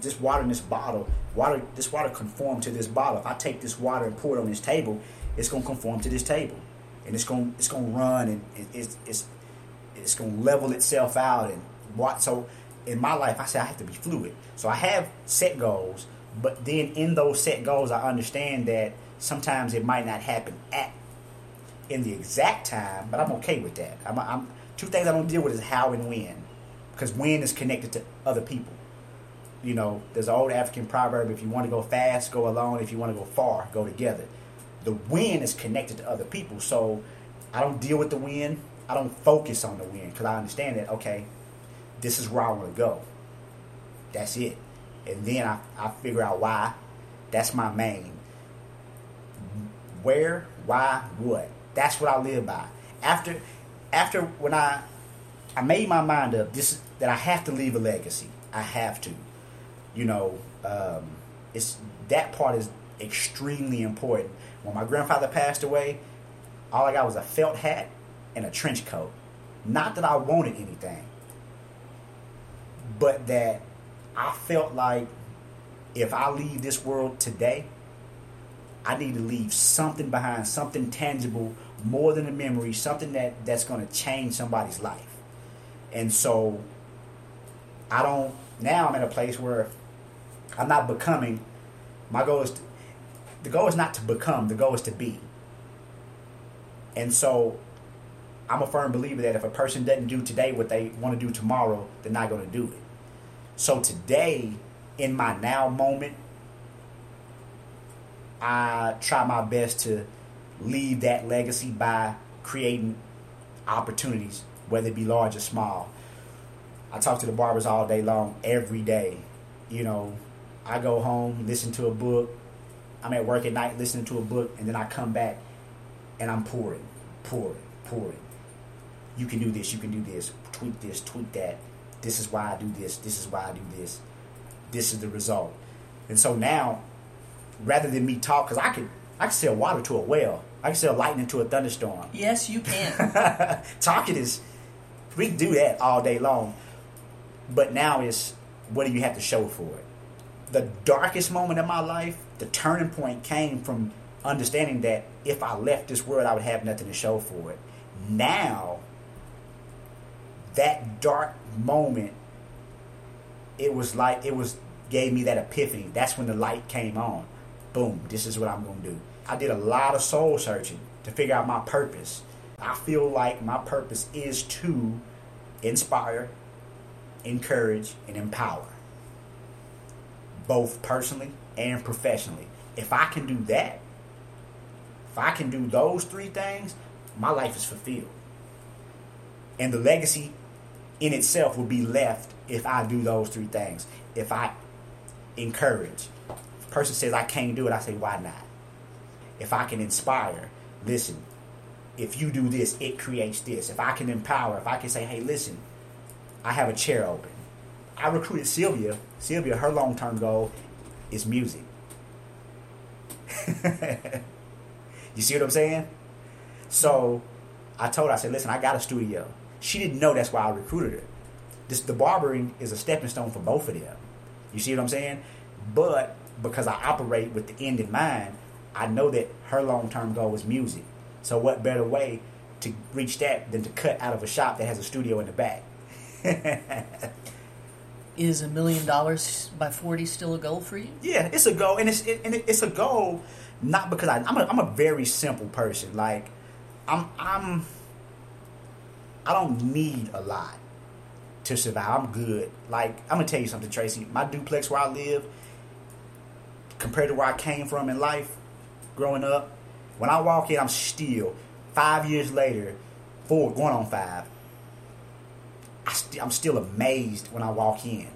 this water in this bottle, water, this water conform to this bottle. If I take this water and pour it on this table, it's gonna conform to this table, and it's gonna it's gonna run and it, it's it's it's gonna level itself out and what. So in my life, I say I have to be fluid. So I have set goals, but then in those set goals, I understand that sometimes it might not happen at in the exact time, but I'm okay with that. I'm, I'm two things I don't deal with is how and when, because when is connected to other people. You know, there's an old African proverb: if you want to go fast, go alone. If you want to go far, go together. The when is connected to other people, so I don't deal with the when. I don't focus on the when because I understand that okay, this is where I want to go. That's it. And then I, I figure out why. That's my main. Where, why, what. That's what I live by. After after when I I made my mind up this that I have to leave a legacy. I have to. You know, um, it's that part is extremely important. When my grandfather passed away, all I got was a felt hat and a trench coat. Not that I wanted anything but that I felt like if I leave this world today, I need to leave something behind, something tangible, more than a memory, something that, that's going to change somebody's life. And so I don't, now I'm in a place where I'm not becoming. My goal is, to, the goal is not to become, the goal is to be. And so I'm a firm believer that if a person doesn't do today what they want to do tomorrow, they're not going to do it. So today, in my now moment, I try my best to leave that legacy by creating opportunities, whether it be large or small. I talk to the barbers all day long, every day. You know, I go home, listen to a book. I'm at work at night listening to a book, and then I come back and I'm pouring, pouring, pouring you can do this, you can do this, tweak this, tweak that. This is why I do this, this is why I do this. This is the result. And so now, rather than me talk, because I could, I can sell water to a well. I can sell lightning to a thunderstorm. Yes, you can. Talking is, we can do that all day long. But now is, what do you have to show for it? The darkest moment in my life, the turning point came from understanding that if I left this world, I would have nothing to show for it. Now, that dark moment, it was like it was gave me that epiphany. That's when the light came on. Boom, this is what I'm gonna do. I did a lot of soul searching to figure out my purpose. I feel like my purpose is to inspire, encourage, and empower. Both personally and professionally. If I can do that, if I can do those three things, my life is fulfilled. And the legacy in itself will be left if I do those three things. If I encourage, person says I can't do it, I say why not? If I can inspire, listen. If you do this, it creates this. If I can empower, if I can say, hey, listen, I have a chair open. I recruited Sylvia. Sylvia, her long term goal is music. you see what I'm saying? So I told her, I said, listen, I got a studio. She didn't know that's why I recruited her. This, the barbering is a stepping stone for both of them. You see what I'm saying? But because I operate with the end in mind, I know that her long term goal is music. So what better way to reach that than to cut out of a shop that has a studio in the back? is a million dollars by 40 still a goal for you? Yeah, it's a goal, and it's it, and it's a goal not because I, I'm a, I'm a very simple person. Like I'm I'm I don't need a lot to survive. I'm good. Like I'm gonna tell you something, Tracy. My duplex where I live, compared to where I came from in life, growing up, when I walk in, I'm still five years later, four going on five. I st- I'm still amazed when I walk in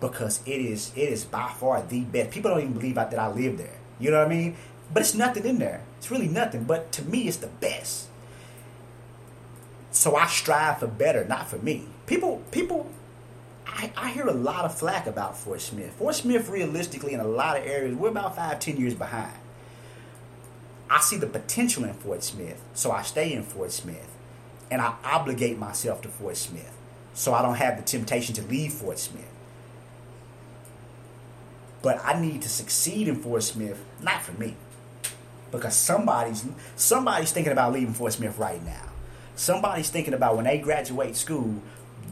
because it is it is by far the best. People don't even believe that I live there. You know what I mean? But it's nothing in there. It's really nothing. But to me, it's the best. So I strive for better, not for me. People, people, I, I hear a lot of flack about Fort Smith. Fort Smith, realistically, in a lot of areas, we're about five, ten years behind. I see the potential in Fort Smith, so I stay in Fort Smith, and I obligate myself to Fort Smith, so I don't have the temptation to leave Fort Smith. But I need to succeed in Fort Smith, not for me, because somebody's somebody's thinking about leaving Fort Smith right now. Somebody's thinking about when they graduate school,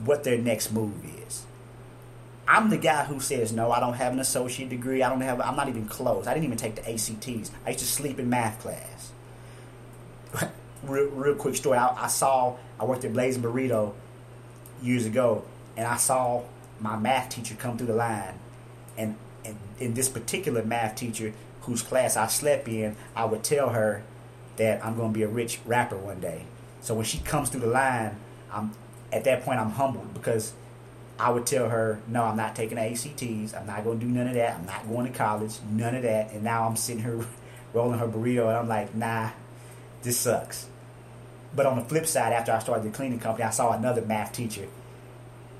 what their next move is. I'm the guy who says no. I don't have an associate degree. I don't have. I'm not even close. I didn't even take the ACTs. I used to sleep in math class. real, real quick story. I, I saw. I worked at Blazing Burrito years ago, and I saw my math teacher come through the line, and and in this particular math teacher whose class I slept in, I would tell her that I'm going to be a rich rapper one day. So when she comes through the line, I'm at that point I'm humbled because I would tell her, no, I'm not taking ACTs. I'm not going to do none of that. I'm not going to college. None of that. And now I'm sitting here rolling her burrito, and I'm like, nah, this sucks. But on the flip side, after I started the cleaning company, I saw another math teacher,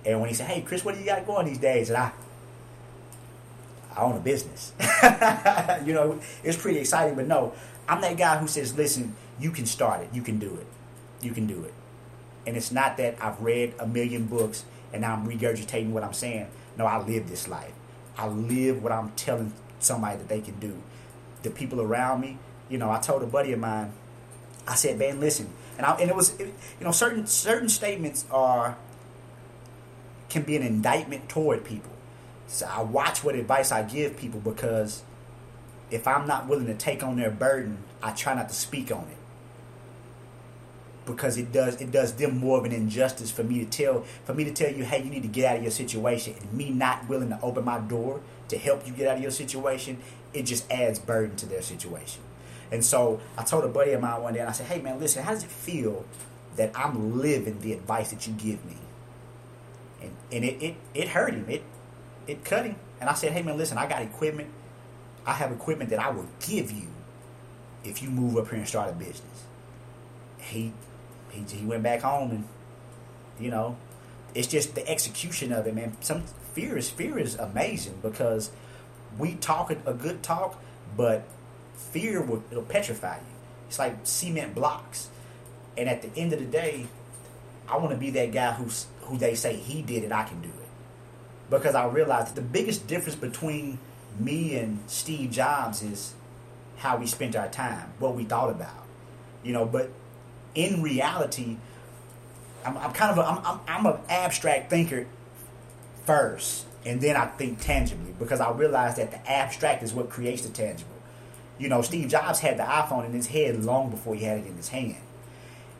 and when he said, "Hey, Chris, what do you got going these days?" and I, I own a business. you know, it's pretty exciting. But no, I'm that guy who says, "Listen, you can start it. You can do it." You can do it. And it's not that I've read a million books and now I'm regurgitating what I'm saying. No, I live this life. I live what I'm telling somebody that they can do. The people around me, you know, I told a buddy of mine, I said, man, listen. And, I, and it was, it, you know, certain certain statements are, can be an indictment toward people. So I watch what advice I give people because if I'm not willing to take on their burden, I try not to speak on it because it does it does them more of an injustice for me to tell for me to tell you hey you need to get out of your situation. And me not willing to open my door to help you get out of your situation it just adds burden to their situation. And so I told a buddy of mine one day and I said hey man listen how does it feel that I'm living the advice that you give me? And and it it, it hurt him. It it cut him. And I said hey man listen I got equipment. I have equipment that I will give you if you move up here and start a business. He he, he went back home and you know it's just the execution of it man. Some fear is fear is amazing because we talk a good talk but fear will it'll petrify you. It's like cement blocks. And at the end of the day i want to be that guy who's who they say he did it i can do it. Because i realized the biggest difference between me and steve jobs is how we spent our time what we thought about you know but in reality, I'm, I'm kind of a, I'm, I'm, I'm an abstract thinker first, and then I think tangibly because I realize that the abstract is what creates the tangible. You know, Steve Jobs had the iPhone in his head long before he had it in his hand,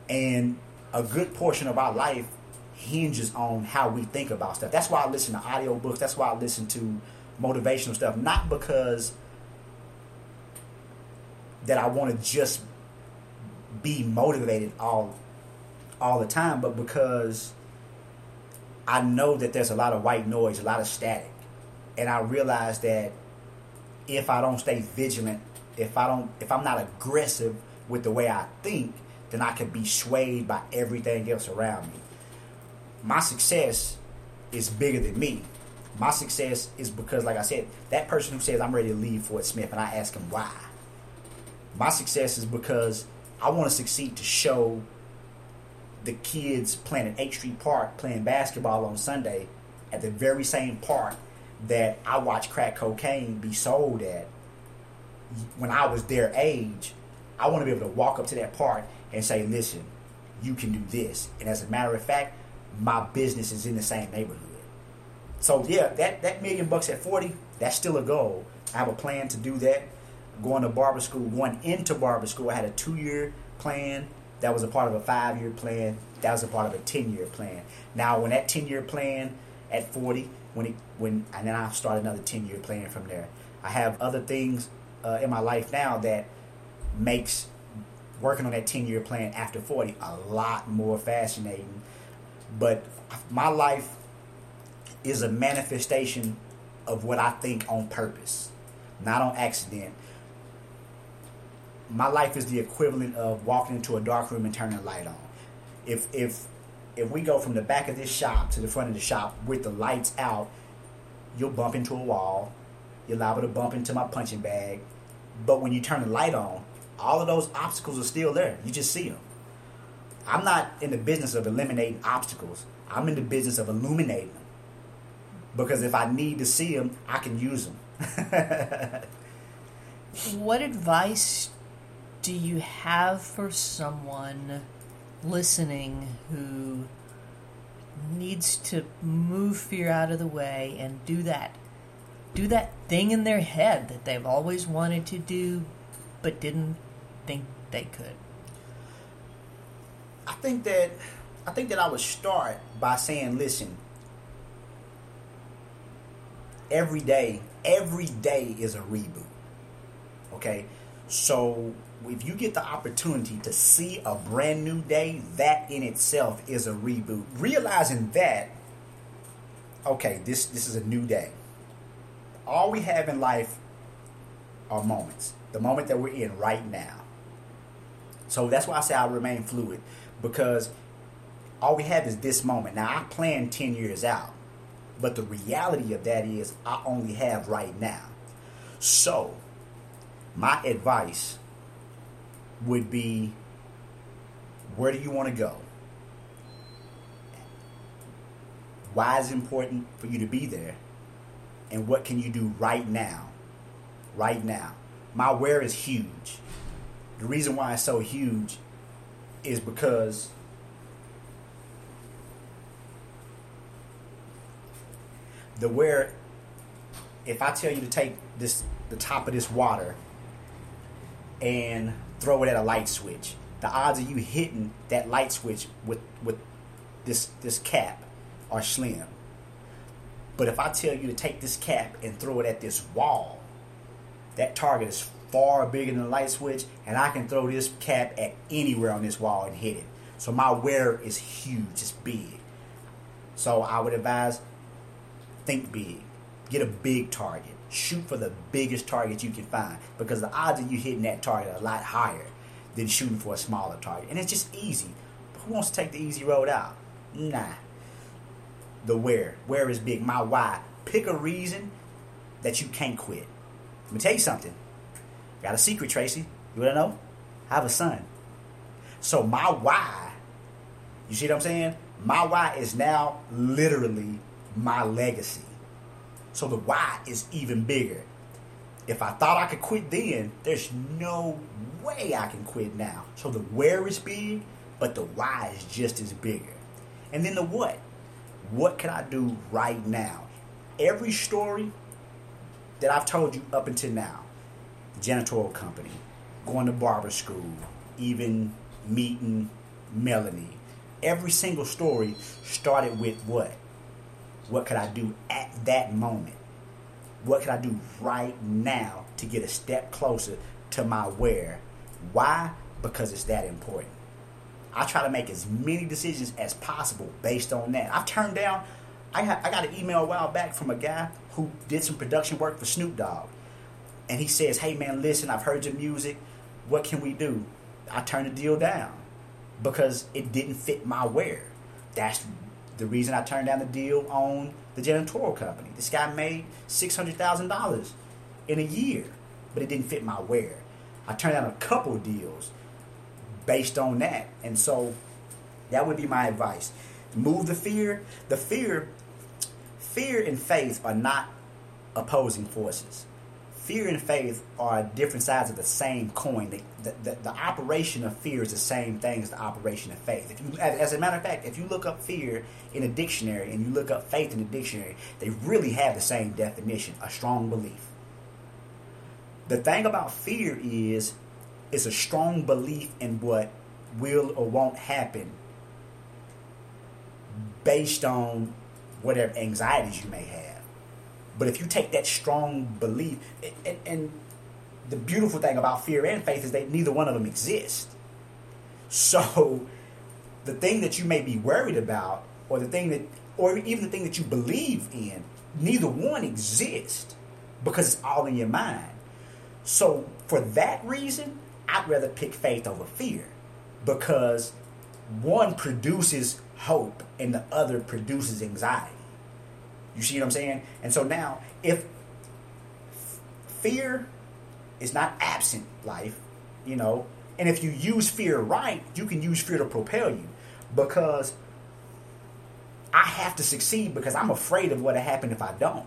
and a good portion of our life hinges on how we think about stuff. That's why I listen to audiobooks. That's why I listen to motivational stuff, not because that I want to just be motivated all all the time, but because I know that there's a lot of white noise, a lot of static, and I realize that if I don't stay vigilant, if I don't, if I'm not aggressive with the way I think, then I can be swayed by everything else around me. My success is bigger than me. My success is because, like I said, that person who says I'm ready to leave Fort Smith, and I ask him why. My success is because I want to succeed to show the kids playing at H Street Park playing basketball on Sunday at the very same park that I watched crack cocaine be sold at when I was their age. I want to be able to walk up to that park and say, listen, you can do this. And as a matter of fact, my business is in the same neighborhood. So yeah, that, that million bucks at 40, that's still a goal. I have a plan to do that. Going to barber school, going into barber school, I had a two year plan. That was a part of a five year plan. That was a part of a 10 year plan. Now, when that 10 year plan at 40, when it, when, and then I started another 10 year plan from there. I have other things uh, in my life now that makes working on that 10 year plan after 40 a lot more fascinating. But my life is a manifestation of what I think on purpose, not on accident. My life is the equivalent of walking into a dark room and turning the light on. If if if we go from the back of this shop to the front of the shop with the lights out, you'll bump into a wall. You're liable to bump into my punching bag. But when you turn the light on, all of those obstacles are still there. You just see them. I'm not in the business of eliminating obstacles. I'm in the business of illuminating them. Because if I need to see them, I can use them. what advice do you have for someone listening who needs to move fear out of the way and do that do that thing in their head that they've always wanted to do but didn't think they could I think that I think that I would start by saying, listen, every day, every day is a reboot. Okay? So if you get the opportunity to see a brand new day, that in itself is a reboot. Realizing that, okay, this this is a new day. All we have in life are moments. The moment that we're in right now. So that's why I say I remain fluid because all we have is this moment. Now I plan 10 years out, but the reality of that is I only have right now. So, my advice would be where do you want to go? Why is it important for you to be there? And what can you do right now? Right now. My where is huge. The reason why it's so huge is because the where if I tell you to take this the top of this water and throw it at a light switch, the odds of you hitting that light switch with with this this cap are slim. But if I tell you to take this cap and throw it at this wall, that target is far bigger than the light switch, and I can throw this cap at anywhere on this wall and hit it. So my where is huge, it's big. So I would advise think big. Get a big target. Shoot for the biggest target you can find because the odds of you hitting that target are a lot higher than shooting for a smaller target. And it's just easy. But who wants to take the easy road out? Nah. The where. Where is big. My why. Pick a reason that you can't quit. Let me tell you something. Got a secret, Tracy. You wanna know? I have a son. So my why, you see what I'm saying? My why is now literally my legacy. So the why is even bigger. If I thought I could quit then, there's no way I can quit now. So the where is big, but the why is just as bigger. And then the what. What can I do right now? Every story that I've told you up until now, the janitorial company, going to barber school, even meeting Melanie, every single story started with what? What could I do at that moment? What could I do right now to get a step closer to my where? Why? Because it's that important. I try to make as many decisions as possible based on that. I've turned down. I got, I got an email a while back from a guy who did some production work for Snoop Dogg. and he says, "Hey man, listen, I've heard your music. What can we do?" I turned the deal down because it didn't fit my where. That's the reason I turned down the deal on the janitorial company. This guy made six hundred thousand dollars in a year, but it didn't fit my where. I turned down a couple deals based on that, and so that would be my advice. Move the fear. The fear, fear and faith are not opposing forces fear and faith are different sides of the same coin. The, the, the, the, operation of fear is the same thing as the operation of faith. If you, as a matter of fact, if you look up fear in a dictionary and you look up faith in a dictionary, they really have the same definition: a strong belief. The thing about fear is, it's a strong belief in what will or won't happen based on whatever anxieties you may have. But if you take that strong belief, and, and the beautiful thing about fear and faith is that neither one of them exist. So the thing that you may be worried about, or the thing that, or even the thing that you believe in, neither one exists because it's all in your mind. So for that reason, I'd rather pick faith over fear because one produces hope and the other produces anxiety. You see what I'm saying? And so now, if fear is not absent life, you know, and if you use fear right, you can use fear to propel you because I have to succeed because I'm afraid of what'll happen if I don't.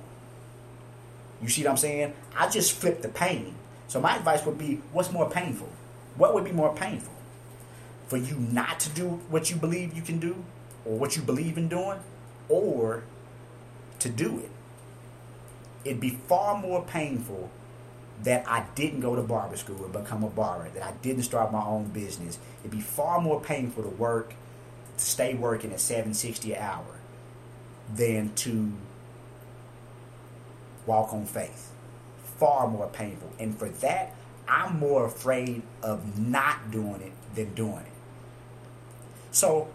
You see what I'm saying? I just flip the pain. So my advice would be what's more painful? What would be more painful? For you not to do what you believe you can do or what you believe in doing or to do it. It'd be far more painful that I didn't go to barber school and become a barber, that I didn't start my own business. It'd be far more painful to work, to stay working at 760 an hour than to walk on faith. Far more painful. And for that, I'm more afraid of not doing it than doing it. So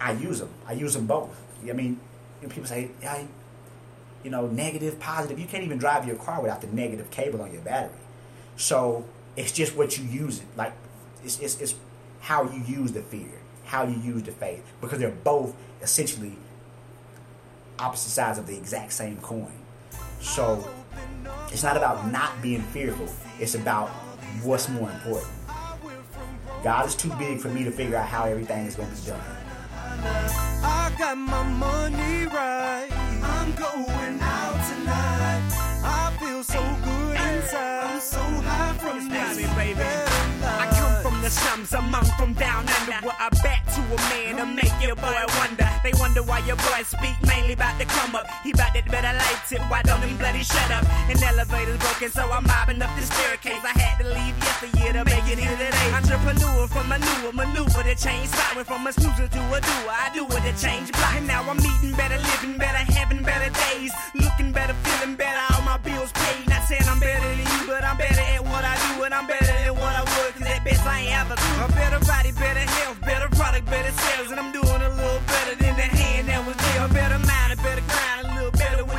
I use them. I use them both. I mean, you know, people say, yeah, you know, negative, positive. You can't even drive your car without the negative cable on your battery. So it's just what you use it. Like it's, it's, it's how you use the fear, how you use the faith, because they're both essentially opposite sides of the exact same coin. So it's not about not being fearful. It's about what's more important. God is too big for me to figure out how everything is going to be done. I got my money right. I'm going out tonight. I feel so good inside. I'm so high from this. baby. The slums, I'm from down under. What I bet to a man to make your boy wonder. They wonder why your boy speak mainly about the come up. He bout that better light tip. Why don't he bloody shut up? An elevator's broken, so I'm mobbing up the staircase. I had to leave yesterday to make it here today. Entrepreneur from a newer maneuver to change spot. Went from a snoozer to a doer. I do it to change block. And now I'm eating better, living better, having better days. Looking better, feeling better, all my bills paid. Not saying I'm better than you, but I'm better at what I do. And I'm better than I ever. A better body, better health, better product, better sales. And I'm doing a little better than the hand that was there. A better mind, a better grind, a little better with.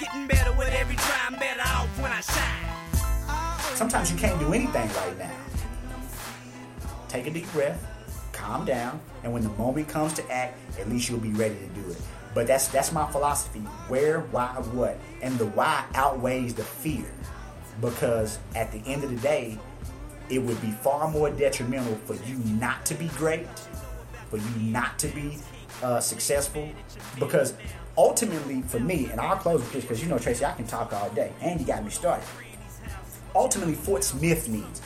Getting better with every better off when I shine. Sometimes you can't do anything right now. Take a deep breath, calm down, and when the moment comes to act, at least you'll be ready to do it. But that's that's my philosophy. Where, why, what, and the why outweighs the fear, because at the end of the day, it would be far more detrimental for you not to be great, for you not to be uh, successful, because ultimately for me, and I'll close with this because you know Tracy, I can talk all day, and you got me started. Ultimately, Fort Smith needs.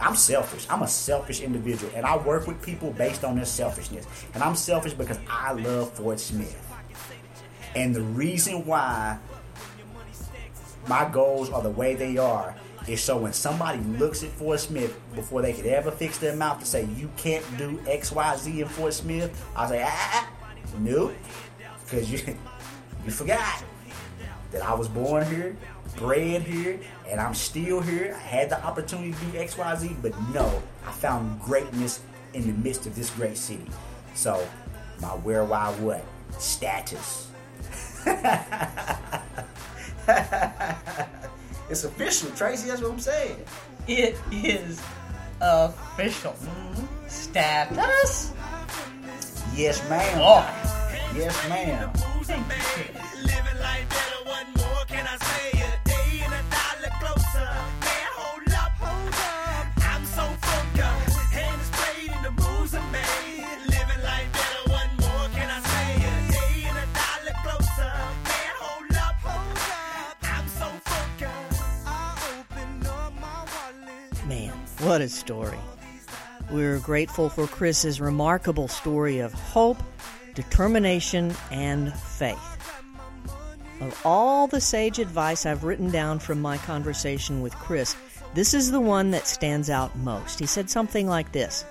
I'm selfish. I'm a selfish individual, and I work with people based on their selfishness. And I'm selfish because I love Fort Smith. And the reason why my goals are the way they are is so when somebody looks at Fort Smith before they could ever fix their mouth to say you can't do X, Y, Z in Fort Smith, I say ah, ah, ah. nope, because you you forgot that I was born here, bred here, and I'm still here. I had the opportunity to do X, Y, Z, but no, I found greatness in the midst of this great city. So my where, why, what status. It's official, Tracy. That's what I'm saying. It is official. Mm-hmm. Status. Yes, ma'am. Oh. Yes, ma'am. What a story. We're grateful for Chris's remarkable story of hope, determination, and faith. Of all the sage advice I've written down from my conversation with Chris, this is the one that stands out most. He said something like this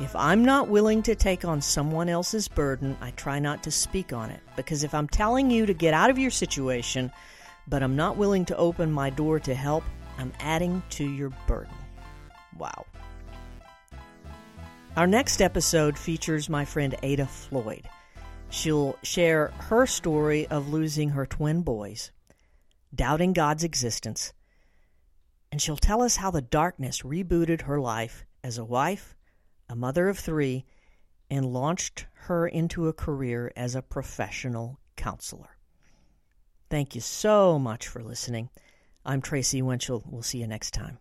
If I'm not willing to take on someone else's burden, I try not to speak on it. Because if I'm telling you to get out of your situation, but I'm not willing to open my door to help, I'm adding to your burden. Wow. Our next episode features my friend Ada Floyd. She'll share her story of losing her twin boys, doubting God's existence, and she'll tell us how the darkness rebooted her life as a wife, a mother of three, and launched her into a career as a professional counselor. Thank you so much for listening. I'm Tracy Winchell. We'll see you next time.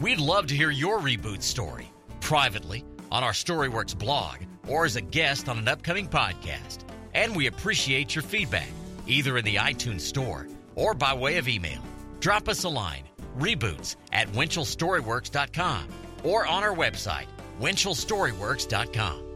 We'd love to hear your reboot story privately on our Storyworks blog or as a guest on an upcoming podcast. And we appreciate your feedback, either in the iTunes Store or by way of email. Drop us a line, reboots at winchellstoryworks.com or on our website, winchellstoryworks.com.